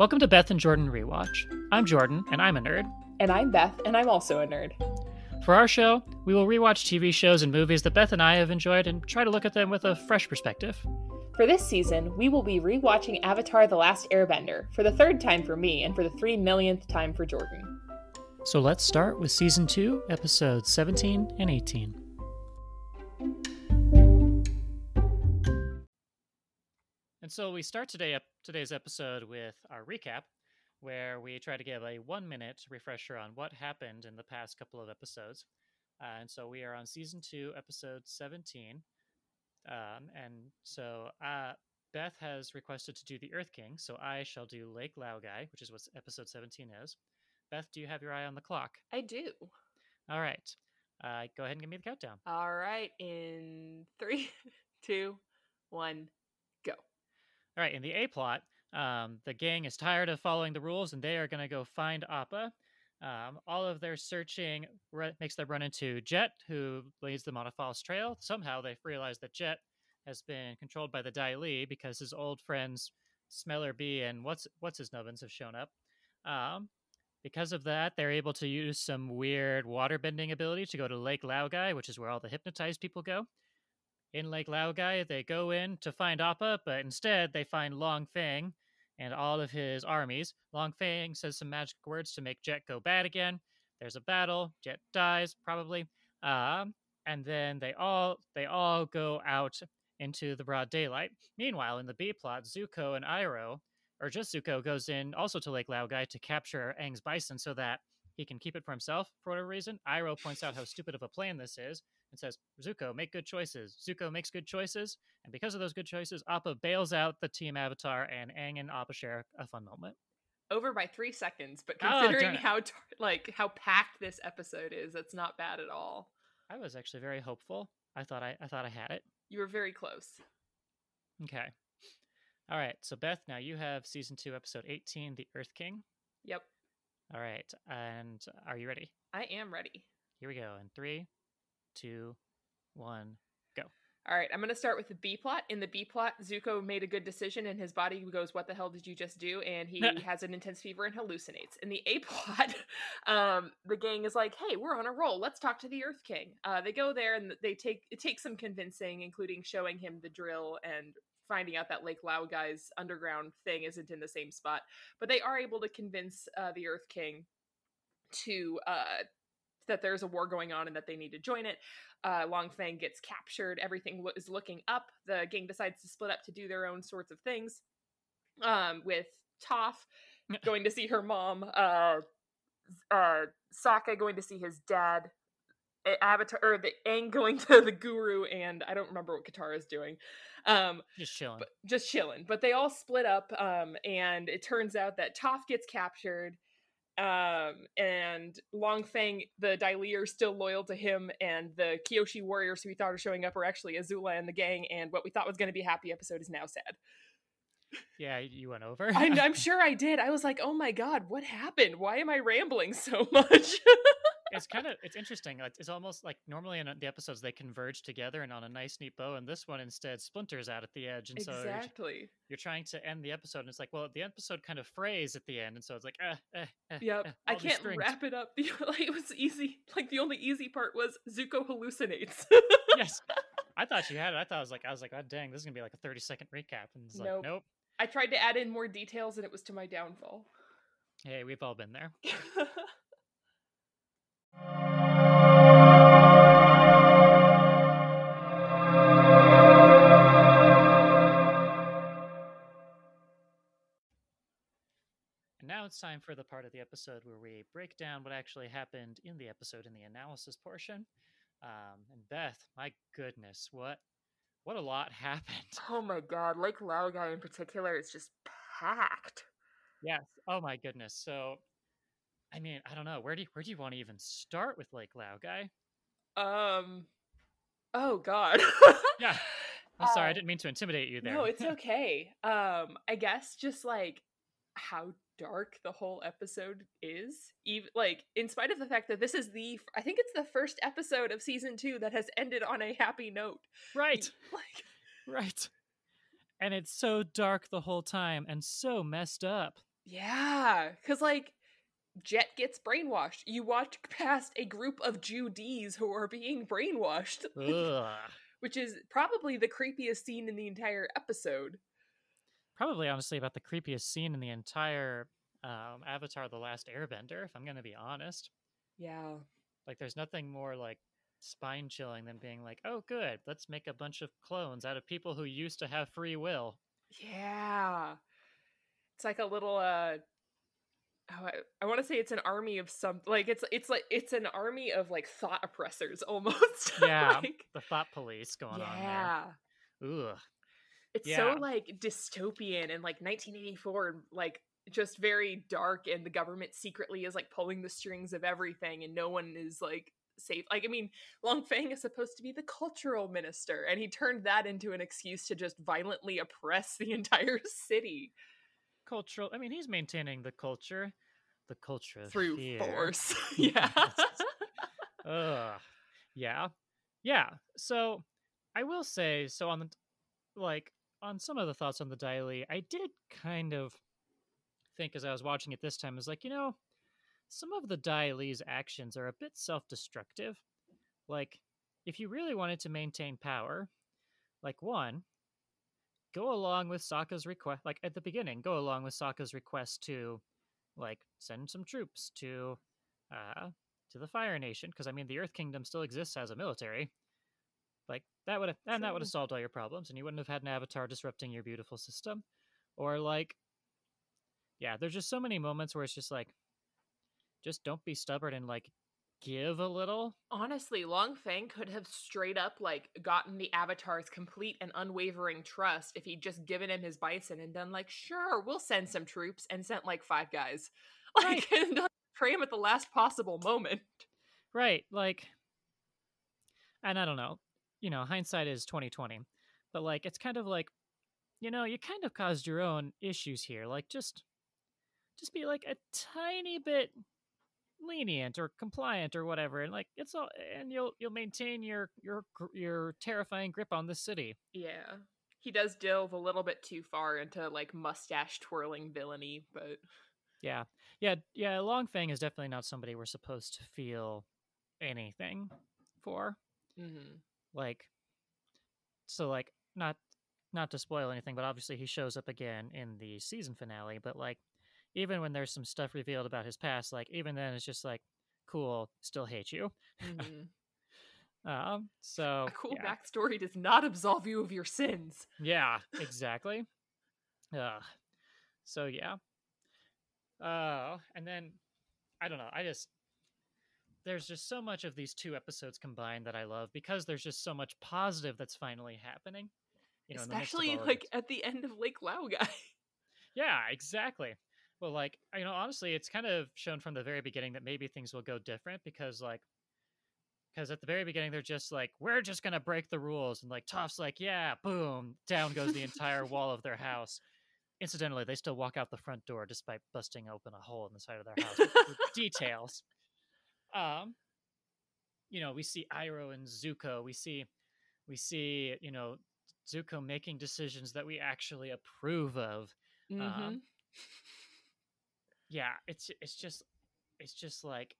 Welcome to Beth and Jordan Rewatch. I'm Jordan, and I'm a nerd. And I'm Beth, and I'm also a nerd. For our show, we will rewatch TV shows and movies that Beth and I have enjoyed and try to look at them with a fresh perspective. For this season, we will be rewatching Avatar The Last Airbender for the third time for me and for the three millionth time for Jordan. So let's start with Season 2, Episodes 17 and 18. And so we start today today's episode with our recap, where we try to give a one minute refresher on what happened in the past couple of episodes. Uh, and so we are on season two, episode 17. Um, and so uh, Beth has requested to do the Earth King, so I shall do Lake Laogai, which is what episode 17 is. Beth, do you have your eye on the clock? I do. All right. Uh, go ahead and give me the countdown. All right. In three, two, one, go. All right. In the A plot, um, the gang is tired of following the rules and they are going to go find Appa. Um, all of their searching re- makes them run into Jet, who leads them on a false trail. Somehow they realize that Jet has been controlled by the Dai Li because his old friends Smellerbee and what's what's his nubbins have shown up. Um, because of that, they're able to use some weird water bending ability to go to Lake Laogai, which is where all the hypnotized people go. In Lake Laogai, they go in to find Appa, but instead they find Long Feng and all of his armies. Long Feng says some magic words to make Jet go bad again. There's a battle. Jet dies probably, um, and then they all they all go out into the broad daylight. Meanwhile, in the B plot, Zuko and Iroh or just Zuko goes in also to Lake Laogai to capture Aang's bison so that he can keep it for himself for whatever reason. Iroh points out how stupid of a plan this is and says, Zuko, make good choices. Zuko makes good choices, and because of those good choices, Appa bails out the team Avatar, and Aang and Appa share a fun moment. Over by three seconds, but ah, considering oh, how like how packed this episode is, that's not bad at all. I was actually very hopeful. I thought I, I thought I had it. You were very close. Okay. All right. So Beth, now you have season two, episode eighteen, The Earth King. Yep. All right. And are you ready? I am ready. Here we go. In three, two, one, go. All right, I'm going to start with the B plot. In the B plot, Zuko made a good decision and his body goes, What the hell did you just do? And he has an intense fever and hallucinates. In the A plot, um, the gang is like, Hey, we're on a roll. Let's talk to the Earth King. Uh, they go there and they take it takes some convincing, including showing him the drill and finding out that Lake Laogai's underground thing isn't in the same spot. But they are able to convince uh, the Earth King to uh, that there's a war going on and that they need to join it. Uh, Long Feng gets captured. Everything is looking up. The gang decides to split up to do their own sorts of things. Um, with Toph going to see her mom, uh, uh, Sokka going to see his dad, Avatar or the Aang going to the Guru, and I don't remember what Katara is doing. Um, just chilling, just chilling. But they all split up, um, and it turns out that Toph gets captured um, and Long Feng, the Dai Li are still loyal to him, and the Kyoshi warriors who we thought are showing up are actually Azula and the gang, and what we thought was going to be a happy episode is now sad. Yeah, you went over. I'm, I'm sure I did. I was like, oh my god, what happened? Why am I rambling so much? it's kind of it's interesting. It's almost like normally in the episodes they converge together and on a nice neat bow, and this one instead splinters out at the edge. And exactly. so you're, you're, trying to end the episode, and it's like, well, the episode kind of frays at the end, and so it's like, eh, eh, eh, yep. Eh, I can't wrap it up. like it was easy. Like the only easy part was Zuko hallucinates. yes. I thought you had it. I thought I was like, I was like, oh dang, this is gonna be like a 30 second recap. And it's nope. like, nope. I tried to add in more details and it was to my downfall. Hey, we've all been there. it's time for the part of the episode where we break down what actually happened in the episode in the analysis portion. Um, and Beth, my goodness, what what a lot happened. Oh my god, Lake Laogai in particular is just packed. Yes. Oh my goodness. So, I mean, I don't know where do you, where do you want to even start with Lake Laogai? Um. Oh God. yeah. I'm sorry, uh, I didn't mean to intimidate you there. No, it's okay. um, I guess just like how dark the whole episode is even like in spite of the fact that this is the i think it's the first episode of season two that has ended on a happy note. Right. Like right. And it's so dark the whole time and so messed up. Yeah, because like Jet gets brainwashed. You watch past a group of Judees who are being brainwashed, which is probably the creepiest scene in the entire episode. Probably, honestly, about the creepiest scene in the entire um, Avatar: The Last Airbender. If I'm going to be honest. Yeah. Like, there's nothing more like spine chilling than being like, "Oh, good, let's make a bunch of clones out of people who used to have free will." Yeah. It's like a little uh oh, I, I want to say it's an army of some like it's it's like it's an army of like thought oppressors almost. Yeah, like, the thought police going yeah. on there. Ugh. It's Yeah. so like dystopian and like 1984 and like just very dark and the government secretly is like pulling the strings of everything and no one is like safe. Like I mean, Long Feng is supposed to be the cultural minister and he turned that into an excuse to just violently oppress the entire city Cultural. I mean, he's maintaining the culture, the culture through fear. force. yeah. Ugh. Yeah. Yeah. So I will say, so on the like on some of the thoughts on the Dai Li, I did kind of think as I was watching it this time, I was like, you know, some of the Li's actions are a bit self-destructive. Like, if you really wanted to maintain power, like one, go along with Sokka's request like at the beginning, go along with Sokka's request to like send some troops to uh to the Fire Nation because I mean the Earth Kingdom still exists as a military. Like that would have and that would have solved all your problems and you wouldn't have had an avatar disrupting your beautiful system. Or like yeah, there's just so many moments where it's just like just don't be stubborn and like give a little. Honestly, Long Feng could have straight up like gotten the Avatar's complete and unwavering trust if he'd just given him his bison and done like, sure, we'll send some troops and sent like five guys. Like and not betray him at the last possible moment. Right, like and I don't know. You know, hindsight is 2020. But like it's kind of like you know, you kind of caused your own issues here. Like just just be like a tiny bit lenient or compliant or whatever and like it's all and you'll you'll maintain your your your terrifying grip on the city. Yeah. He does delve a little bit too far into like mustache twirling villainy, but Yeah. Yeah, yeah, Long Feng is definitely not somebody we're supposed to feel anything for. mhm. Like so like not not to spoil anything but obviously he shows up again in the season finale but like even when there's some stuff revealed about his past like even then it's just like cool still hate you Mhm. um so a cool yeah. backstory does not absolve you of your sins. yeah exactly uh so yeah uh and then i don't know i just there's just so much of these two episodes combined that i love because there's just so much positive that's finally happening you know in the midst of Especially like at the end of Lake Laogai. Yeah, exactly. Well, like, you know, honestly, it's kind of shown from the very beginning that maybe things will go different because, like, because at the very beginning, they're just like, we're just going to break the rules. And, like, Toph's like, yeah, boom, down goes the entire wall of their house. Incidentally, they still walk out the front door despite busting open a hole in the side of their house. details. Um, you know, we see Iroh and Zuko. We see, we see, you know, Zuko making decisions that we actually approve of Mhm. um, yeah it's it's just it's just like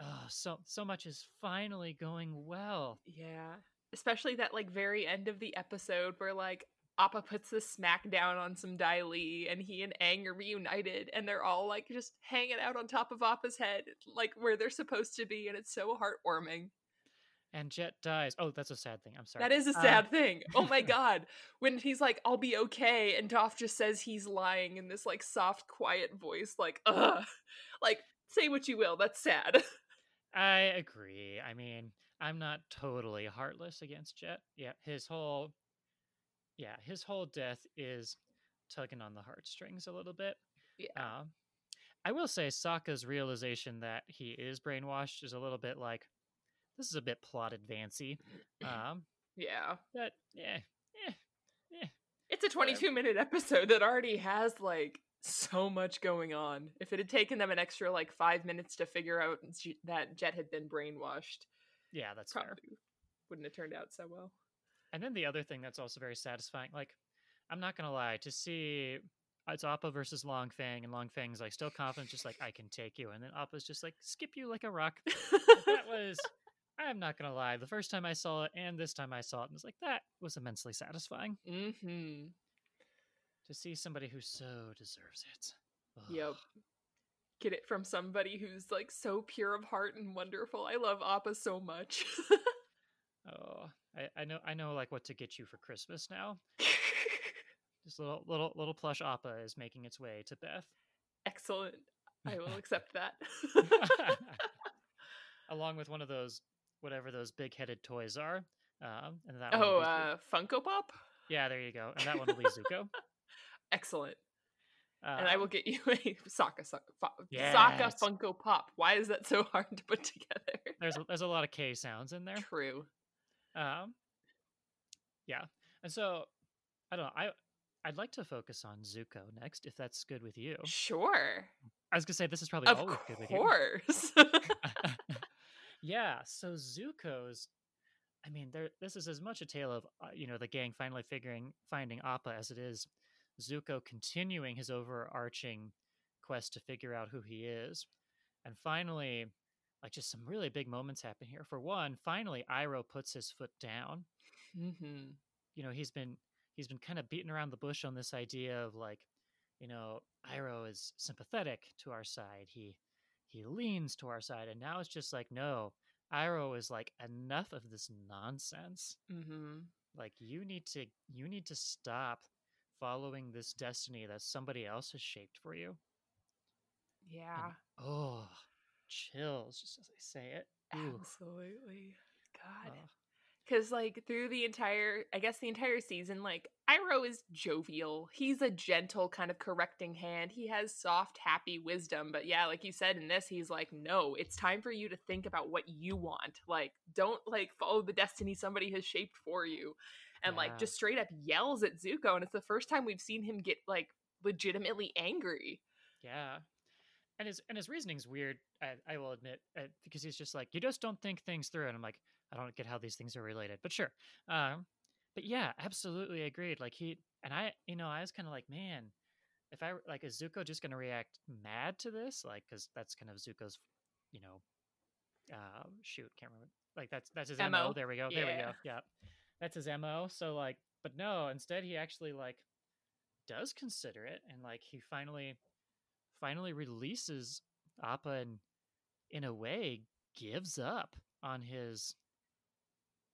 oh so so much is finally going well Yeah. Especially that like very end of the episode where like Appa puts the smack down on some Dai Li and he and Aang are reunited and they're all like just hanging out on top of Appa's head, like where they're supposed to be, and it's so heartwarming. and jet dies oh that's a sad thing i'm sorry That is a Uh, sad thing. Oh my god. When he's like, I'll be okay, and Toph just says he's lying in this like soft, quiet voice, like, ugh. Like, say what you will, that's sad. i agree i mean i'm not totally heartless against jet yeah his whole yeah his whole death is tugging on the heartstrings a little bit Yeah. um i will say Sokka's realization that he is brainwashed is a little bit like this is a bit plot advancy um Yeah. But yeah, yeah, It's a 22 minute episode that already has like so much going on. If it had taken them an extra like five minutes to figure out that Jet had been brainwashed, yeah. That's fair. wouldn't have turned out so well. And then the other thing that's also very satisfying, like I'm not gonna lie, to see it's Appa versus Long Feng, and Long Feng's like still confident, just like I can take you, and then Appa's just like skip you like a rock. that was. I'm not gonna lie. The first time I saw it, and this time I saw it, and was like that was immensely satisfying. Mm-hmm. To see somebody who so deserves it. Ugh. Yep. Get it from somebody who's like so pure of heart and wonderful. I love Appa so much. Oh, I, I know, I know, like what to get you for Christmas now. this little, little, little plush Appa is making its way to Beth. Excellent. I will accept that. along with one of those whatever those big-headed toys are. Um, and that Oh, uh, Funko Pop. yeah, there you go. And that one will be Zuko. Excellent. and I Um, will get you a Sokka Sokka, Sokka Yes. Funko Pop. Why is that so hard to put together? there's a- there's a lot of K sounds in there. True. Um, yeah, and so I don't know. I I'd like to focus on Zuko next, if that's good with you. Sure. I was gonna say this is probably Of always good with you. course. yeah, so Zuko's. I mean, there. This is as much a tale of uh, you know the gang finally figuring finding Appa as it is Zuko continuing his overarching quest to figure out who he is, and finally, like just some really big moments happen here. For one, finally, Iroh puts his foot down. hmm You know, he's been he's been kind of beating around the bush on this idea of like, you know, Iroh is sympathetic to our side. He he leans to our side, and now it's just like, no, Iroh is like enough of this nonsense. hmm Like you need to you need to stop following this destiny that somebody else has shaped for you. Yeah. Oh, chills just as I say it. Ooh, Absolutely. God. oh. Because, like, through the entire, I guess the entire season, like, Iroh is jovial. He's a gentle, kind of correcting hand. He has soft, happy wisdom. But yeah, like you said in this, he's like, no, it's time for you to think about what you want. Like, don't, like, follow the destiny somebody has shaped for you. And, Yeah. like, just straight up yells at Zuko. And it's the first time we've seen him get, like, legitimately angry. Yeah, and his and his reasoning's weird. I, I will admit uh, because he's just like you just don't think things through, and I'm like I don't get how these things are related, but sure. Um, but yeah, absolutely agreed. Like he and I, you know, I was kind of like, man, if I like, is Zuko just going to react mad to this? Like, because that's kind of Zuko's, you know, uh, shoot, can't remember. Like that's that's his mo. MO. There we go. There we go. Yeah, that's his mo. So like, but no, instead he actually like does consider it, and like he finally finally releases Appa and in a way gives up on his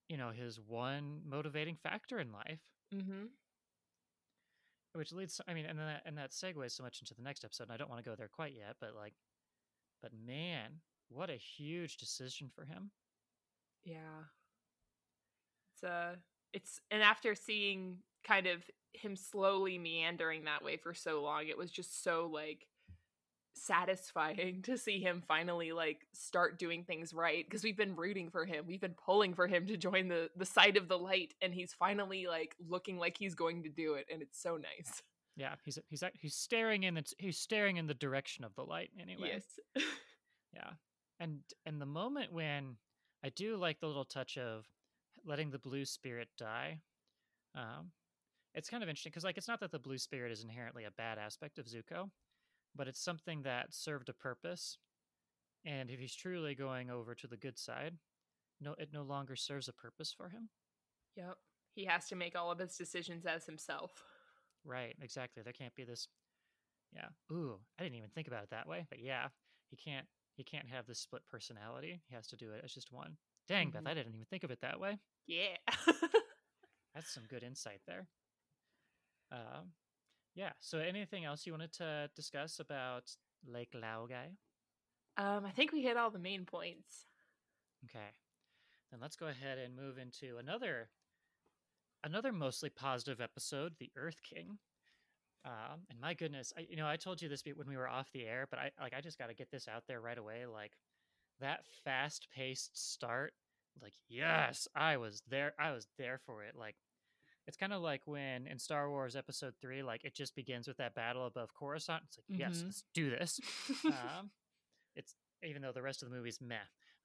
you know his one motivating factor in life Mm-hmm. which leads i mean and then that, and that segues so much into the next episode and i don't want to go there quite yet but like but man what a huge decision for him Yeah. It's uh it's and after seeing kind of him slowly meandering that way for so long, it was just so like satisfying to see him finally like start doing things right because we've been rooting for him. We've been pulling for him to join the the side of the light and he's finally like looking like he's going to do it and it's so nice. yeah he's he's he's staring in the he's staring in the direction of the light anyway Yes. Yeah. And and the moment when I do like the little touch of letting the blue spirit die. Um it's kind of interesting because like it's not that the blue spirit is inherently a bad aspect of Zuko, but it's something that served a purpose. And if he's truly going over to the good side, no it no longer serves a purpose for him. yep. He has to make all of his decisions as himself. Right, exactly. There can't be this Yeah. Ooh, I didn't even think about it that way, but yeah, he can't he can't have this split personality. He has to do it as just one. Dang, Beth, Mhm. I didn't even think of it that way. Yeah. That's some good insight there. Um, yeah. So, anything else you wanted to discuss about Lake Laogai? um I think we hit all the main points. Okay. Then let's go ahead and move into another another mostly positive episode, The Earth King. Um, and my goodness, I you know I told you this when we were off the air, but I like I just got to get this out there right away. Like that fast paced start, like yes, I was there. I was there for it. Like it's kind of like when in Star Wars Episode Three, like it just begins with that battle above Coruscant. It's like yes, Mhm. let's do this. um, it's even though the rest of the movie's meh.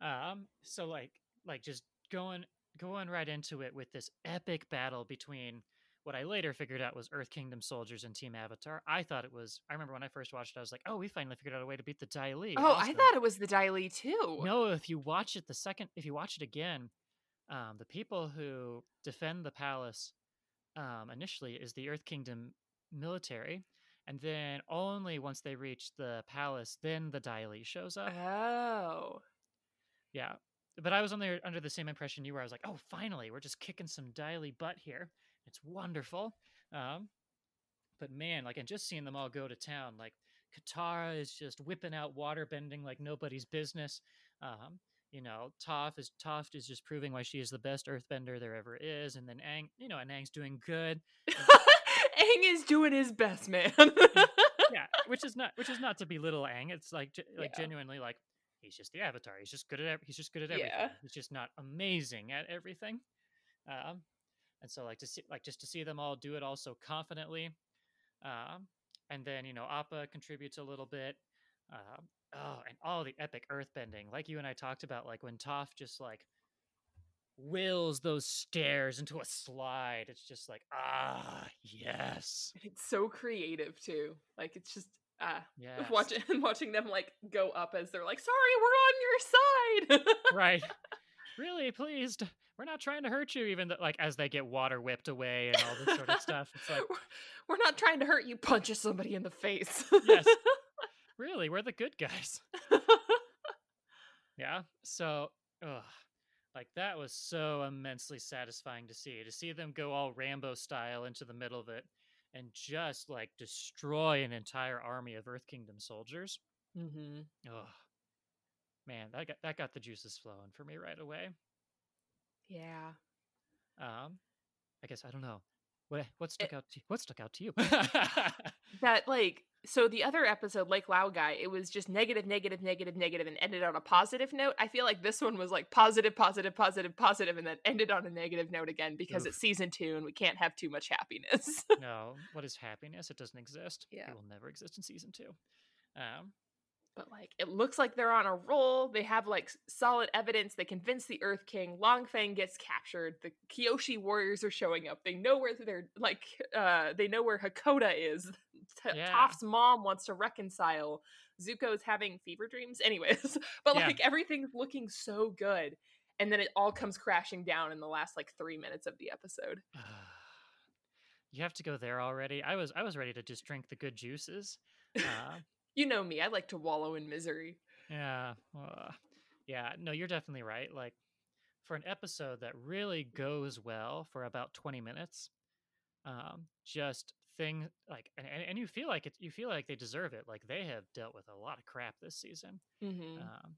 Um, so like like just going going right into it with this epic battle between what I later figured out was Earth Kingdom soldiers and Team Avatar. I thought it was. I remember when I first watched it, I was like, "Oh, we finally figured out a way to beat the Dai Li." Oh, awesome. I thought it was the Dai Li too. No, if you watch it the second, if you watch it again, um, the people who defend the palace um, initially is the Earth Kingdom military, and then only once they reach the palace, then the Dai Li shows up. Oh, yeah. But I was under under the same impression you were. I was like, "Oh, finally, we're just kicking some Dai Li butt here." It's wonderful. Um, but man, like, and just seeing them all go to town, like Katara is just whipping out water bending like nobody's business. Um, you know, Toph is Toph is just proving why she is the best earthbender there ever is, and then Aang, you know, and Aang's doing good. Aang is doing his best, man. yeah, which is not which is not to belittle Aang. It's like like yeah. genuinely like he's just the Avatar. He's just good at he's just good at everything. Yeah. He's just not amazing at everything. Um, and so like to see like just to see them all do it all so confidently um and then you know appa contributes a little bit um oh and all the epic earthbending like you and i talked about like when toph just like wills those stairs into a slide it's just like ah yes it's so creative too like it's just ah, yeah watching watching them like go up as they're like sorry we're on your side right really pleased we're not trying to hurt you, even though, like, as they get water whipped away and all this sort of stuff. It's like, we're not trying to hurt you, punches somebody in the face. yes. Really, we're the good guys. yeah. So, ugh, like, that was so immensely satisfying to see. To see them go all Rambo style into the middle of it and just, like, destroy an entire army of Earth Kingdom soldiers. Mm-hmm. Ugh. Man, that got, that got the juices flowing for me right away. Yeah. Um, I guess I don't know. What what stuck it, out to you? What stuck out to you? that like so the other episode, like Laogai, it was just negative, negative, negative, negative, and ended on a positive note. I feel like this one was like positive, positive, positive, positive, and then ended on a negative note again because Oof. it's season two and we can't have too much happiness. no, what is happiness? It doesn't exist. Yeah, it will never exist in season two. Um, but like it looks like they're on a roll. They have like solid evidence. They convince the Earth King. Long Feng gets captured. The Kyoshi warriors are showing up. They know where they're like uh they know where Hakoda is. T- yeah. Toph's mom wants to reconcile. Zuko's having fever dreams. Anyways, but yeah. like everything's looking so good. And then it all comes crashing down in the last like three minutes of the episode. you have to go there already. I was I was ready to just drink the good juices. Uh, you know me. I like to wallow in misery. Yeah. Uh, yeah. No, you're definitely right. Like for an episode that really goes well for about 20 minutes, um, just thing like and, and you feel like it you feel like they deserve it like they have dealt with a lot of crap this season mm-hmm. um,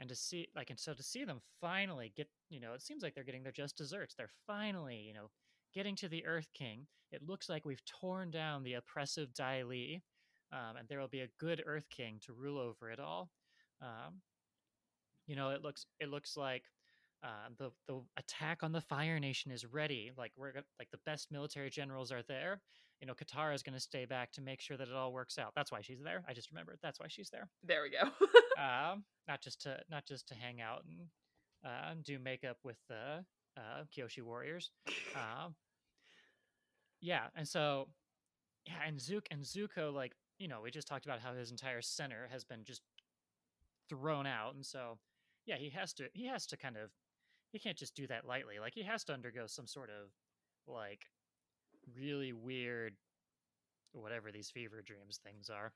and to see like and so to see them finally get you know it seems like they're getting their just desserts they're finally you know getting to the earth king it looks like we've torn down the oppressive Dai Li um, and there will be a good Earth King to rule over it all. Um, you know, it looks it looks like uh, the the attack on the Fire Nation is ready. Like we're like the best military generals are there. You know, Katara is going to stay back to make sure that it all works out. That's why she's there. I just remembered. That's why she's there. There we go. um, not just to not just to hang out and uh, do makeup with the uh, Kyoshi warriors. Um, yeah, and so yeah, and Zook and Zuko like you know, we just talked about how his entire center has been just thrown out, and so yeah, he has to he has to kind of he can't just do that lightly. Like he has to undergo some sort of like really weird whatever these fever dreams things are.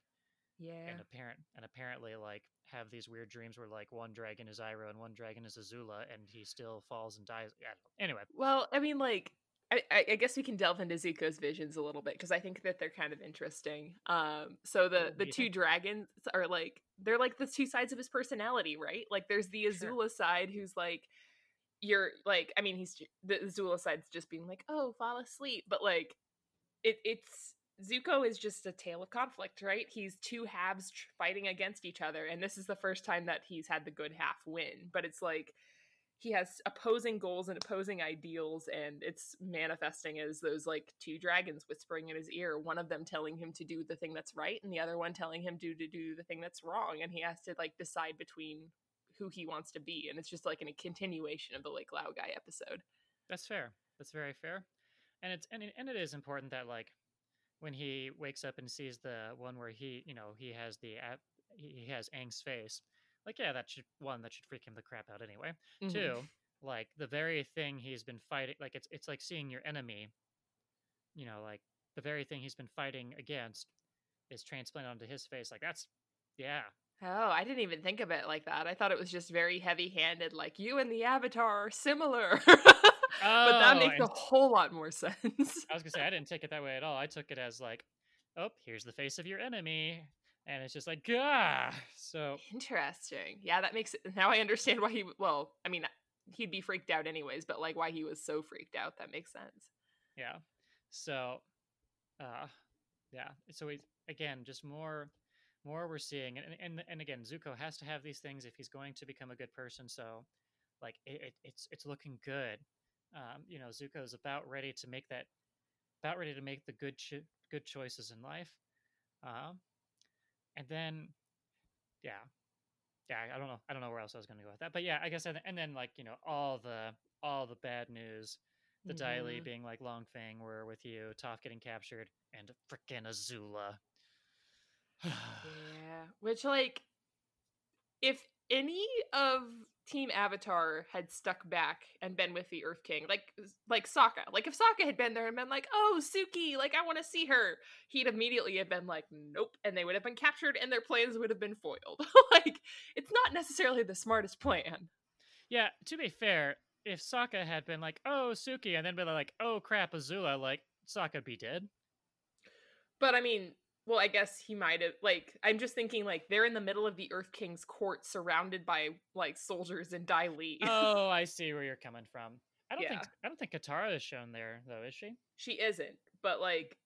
Yeah. And apparent and apparently like have these weird dreams where like one dragon is Iroh and one dragon is Azula and he still falls and dies. Yeah. Anyway. Well, I mean like I, I, guess we can delve into Zuko's visions a little bit because I think that they're kind of interesting. Um, so the oh, the two dragons are like they're like the two sides of his personality, right? Like there's the Azula sure. side who's like you're like I mean he's the Azula side's just being like oh fall asleep, but like it it's Zuko is just a tale of conflict, right? He's two halves fighting against each other, and this is the first time that he's had the good half win. But it's like he has opposing goals and opposing ideals and it's manifesting as those like two dragons whispering in his ear one of them telling him to do the thing that's right and the other one telling him to, to do the thing that's wrong and he has to like decide between who he wants to be and it's just like in a continuation of the like Laogai episode. That's fair. That's very fair. And it's and it, and it is important that like when he wakes up and sees the one where he you know he has the he has Aang's face like yeah that should one that should freak him the crap out anyway Mhm. two like the very thing he's been fighting like it's it's like seeing your enemy you know like the very thing he's been fighting against is transplanted onto his face like that's yeah Oh, I didn't even think of it like that. I thought it was just very heavy-handed, like you and the Avatar are similar. but that Oh, makes a whole lot more sense. I was gonna say I didn't take it that way at all. I took it as like, oh, here's the face of your enemy, and it's just like, ah. So Interesting. Yeah, that makes it. Now I understand why he. Well, I mean, he'd be freaked out anyways, but like why he was so freaked out. That makes sense. yeah, so, uh, yeah. So we again just more, more we're seeing, and and and again, Zuko has to have these things if he's going to become a good person. So, like, it, it, it's it's looking good. Um, you know, Zuko's about ready to make that, about ready to make the good cho- good choices in life. Um, and then, yeah, yeah, I don't know, I don't know where else I was going to go with that, but yeah, I guess, and, and then like you know all the all the bad news, the Dai Li Mhm. being like Long Feng, we're with you, Toph getting captured, and frickin' Azula. Yeah, which like, if any of Team Avatar had stuck back and been with the Earth King, like like Sokka, like if Sokka had been there and been like, "Oh, Suki, like I want to see her," he'd immediately have been like, "Nope," and they would have been captured, and their plans would have been foiled. like, it's not necessarily the smartest plan. yeah, to be fair, if Sokka had been like, "Oh, Suki," and then been like, "Oh crap, Azula," like Sokka be dead. But I mean, well, I guess he might have. Like, I'm just thinking, like, they're in the middle of the Earth King's court, surrounded by like soldiers and Dai Li. oh, I see where you're coming from. I don't think I don't think Katara is shown there though, is she? she isn't, but like,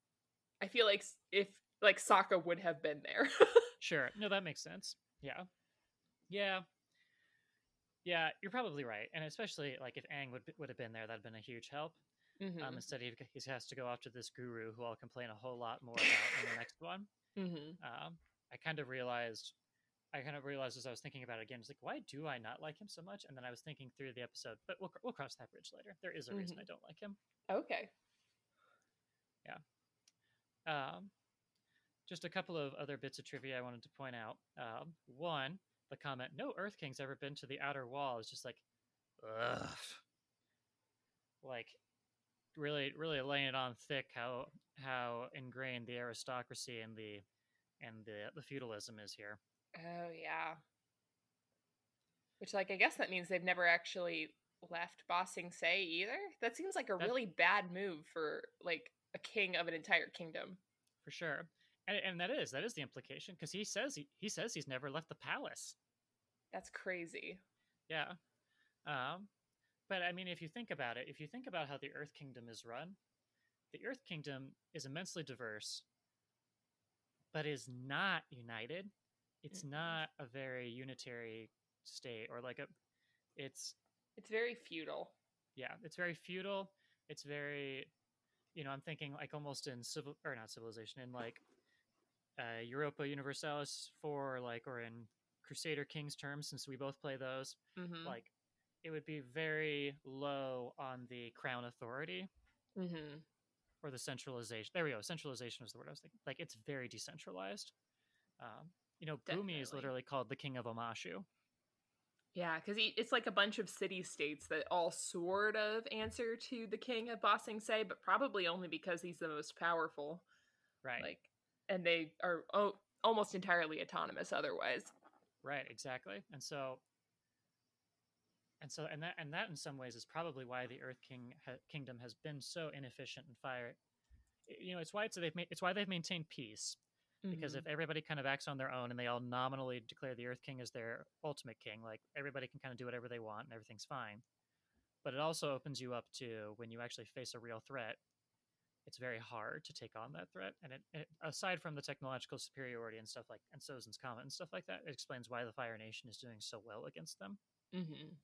I feel like if like Sokka would have been there. Sure. No, that makes sense. Yeah. Yeah. Yeah, you're probably right, and especially like if Aang would would have been there, that'd been a huge help. Mm-hmm. Um, instead, he, he has to go after this guru, who I'll complain a whole lot more about in the next one. mm-hmm. Um, I kind of realized, I kind of realized as I was thinking about it again, it's like, why do I not like him so much? And then I was thinking through the episode, but we'll we'll cross that bridge later. There is a reason Mhm. I don't like him. Okay. Yeah. Um, just a couple of other bits of trivia I wanted to point out. Um, one, the comment, "No Earth King's ever been to the outer wall," is just like, ugh, like really, really laying it on thick how how ingrained the aristocracy and the and the the feudalism is here. Oh yeah. Which, like, I guess that means they've never actually left Ba Sing Se either. That seems like a That- really bad move for like a king of an entire kingdom. for sure. And, and that is that is the implication because he says he, he says he's never left the palace. That's crazy. Yeah. Um, but I mean, if you think about it, if you think about how the Earth Kingdom is run, the Earth Kingdom is immensely diverse, but is not united. It's Mhm. not a very unitary state or like a. It's It's very feudal. yeah, it's very feudal. It's very, you know, I'm thinking like almost in civil or not civilization in like uh, Europa Universalis for like or in Crusader Kings terms, since we both play those Mm-hmm. like it would be very low on the crown authority mm-hmm. or the centralization. There we go. Centralization was the word I was thinking. Like it's very decentralized. Um, you know, Bumi is literally called the king of Omashu. Yeah, because it's like a bunch of city states that all sort of answer to the king of Ba Sing Se, but probably only because he's the most powerful. Right. Like, and they are o- almost entirely autonomous otherwise. right. Exactly. And so, and so, and that, and that in some ways is probably why the Earth King ha- Kingdom has been so inefficient and fire. You know, it's why it's they've made, it's why they've maintained peace because Mhm. if everybody kind of acts on their own and they all nominally declare the Earth King as their ultimate king, like everybody can kind of do whatever they want and everything's fine. But it also opens you up to when you actually face a real threat, it's very hard to take on that threat. And it, it aside from the technological superiority and stuff like and Sozin's Comet and stuff like that, it explains why the Fire Nation is doing so well against them. Mhm.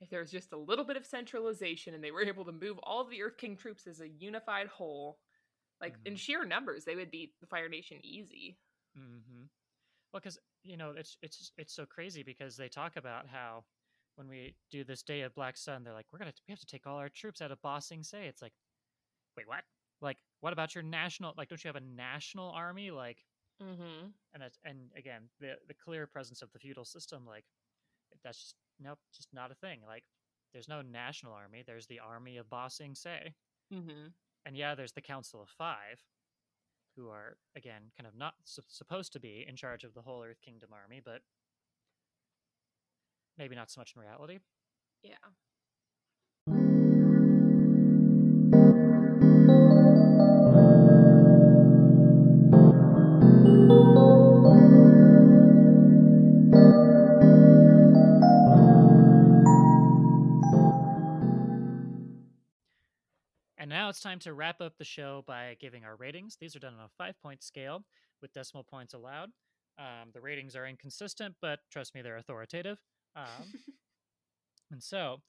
If there was just a little bit of centralization and they were able to move all the Earth King troops as a unified whole, like in Mhm. sheer numbers, they would beat the Fire Nation easy. Mm-hmm. Well, because you know it's it's it's so crazy because they talk about how when we do this Day of Black Sun, they're like, we're gonna we have to take all our troops out of Ba Sing Se. It's like, wait, what? Like, what about your national? Like, don't you have a national army? Like, Mm-hmm. and it's, and again, the the clear presence of the feudal system, like, that's just nope, just not a thing. Like, there's no national army. There's the army of Ba Sing Se, Mm-hmm. and yeah, there's the Council of Five, who are again kind of not su- supposed to be in charge of the whole Earth Kingdom army, but maybe not so much in reality. Yeah. And now it's time to wrap up the show by giving our ratings. These are done on a five point scale with decimal points allowed. Um, the ratings are inconsistent, but trust me, they're authoritative. Um, and so,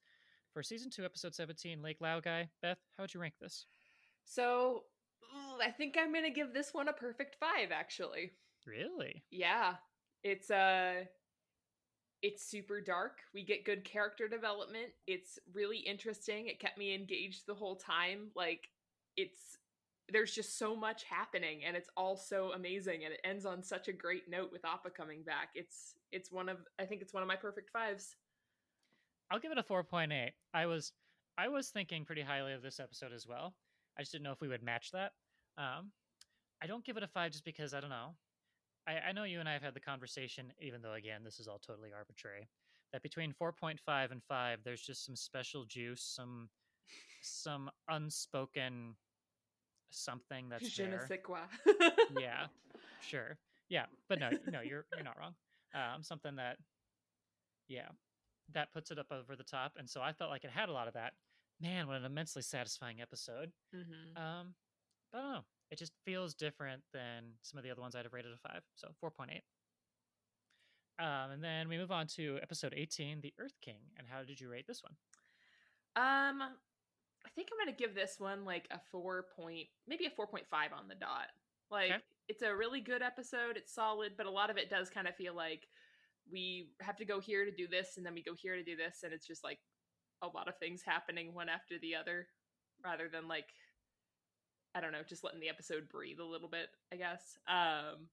for season two, episode 17, Lake Laogai, Beth, how would you rank this? So ooh, I think I'm gonna give this one a perfect five, actually. Really? Yeah. It's uh it's super dark. We get good character development. It's really interesting. It kept me engaged the whole time. Like it's there's just so much happening and it's all so amazing and it ends on such a great note with Appa coming back. It's it's one of I think it's one of my perfect fives. I'll give it a 4.8. I was I was thinking pretty highly of this episode as well. I just didn't know if we would match that. Um, I don't give it a five just because I don't know. I, I know you and I have had the conversation, even though again this is all totally arbitrary, that between 4.5 and 5, there's just some special juice, some some unspoken something that's Je ne there. sais quoi. yeah, sure. Yeah, but no, no, you're you're not wrong. Um, something that, yeah, that puts it up over the top, and so I felt like it had a lot of that. Man, what an immensely satisfying episode. hmm Um, but I don't know. It just feels different than some of the other ones I'd have rated a five, so four point eight. Um, and then we move on to episode eighteen, the Earth King. And how did you rate this one? Um, I think I'm gonna give this one like a four point, maybe a four point five on the dot. Like it's a really good episode. It's solid, but a lot of it does kind of feel like we have to go here to do this, and then we go here to do this, and it's just like a lot of things happening one after the other, rather than like I don't know, just letting the episode breathe a little bit. I guess. Um,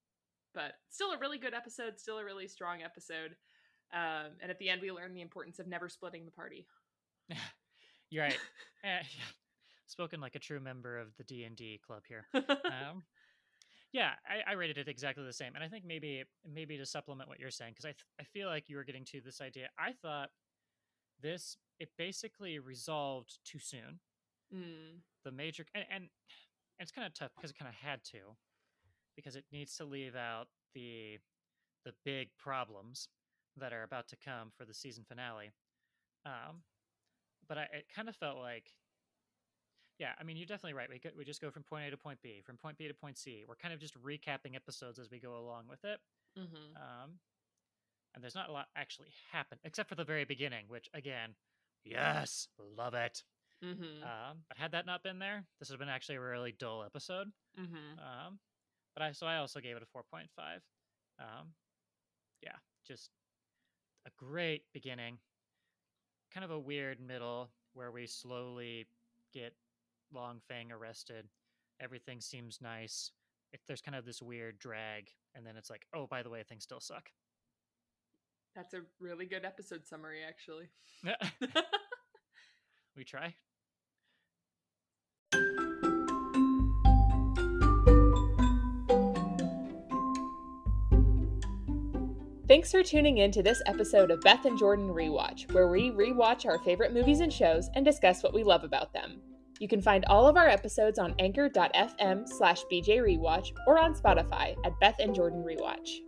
but still a really good episode. Still a really strong episode. Um, and at the end, we learn the importance of never splitting the party. You're right. Eh, yeah. Spoken like a true member of the D and D club here. um, yeah, I, I rated it exactly the same, and I think maybe maybe to supplement what you're saying, because I th- I feel like you were getting to this idea. I thought this it basically resolved too soon. Mm. The major and, and it's kind of tough because it kind of had to, because it needs to leave out the the big problems that are about to come for the season finale. Um, but I it kind of felt like yeah, I mean, you're definitely right. We go, we just go from point A to point B, from point B to point C. We're kind of just recapping episodes as we go along with it. hmm Um, and there's not a lot actually happen except for the very beginning, which again, yes, love it. Hmm Um, but had that not been there, this would have been actually a really dull episode. hmm Um, but I so I also gave it a four point five. Um, yeah, just a great beginning, kind of a weird middle where we slowly get Long Feng arrested. Everything seems nice. It, there's kind of this weird drag, and then it's like, oh, by the way, things still suck. That's a really good episode summary, actually. we try. Thanks for tuning in to this episode of Beth and Jordan Rewatch, where we rewatch our favorite movies and shows and discuss what we love about them. You can find all of our episodes on anchor.fm slash bjrewatch or on Spotify at Beth and Jordan Rewatch.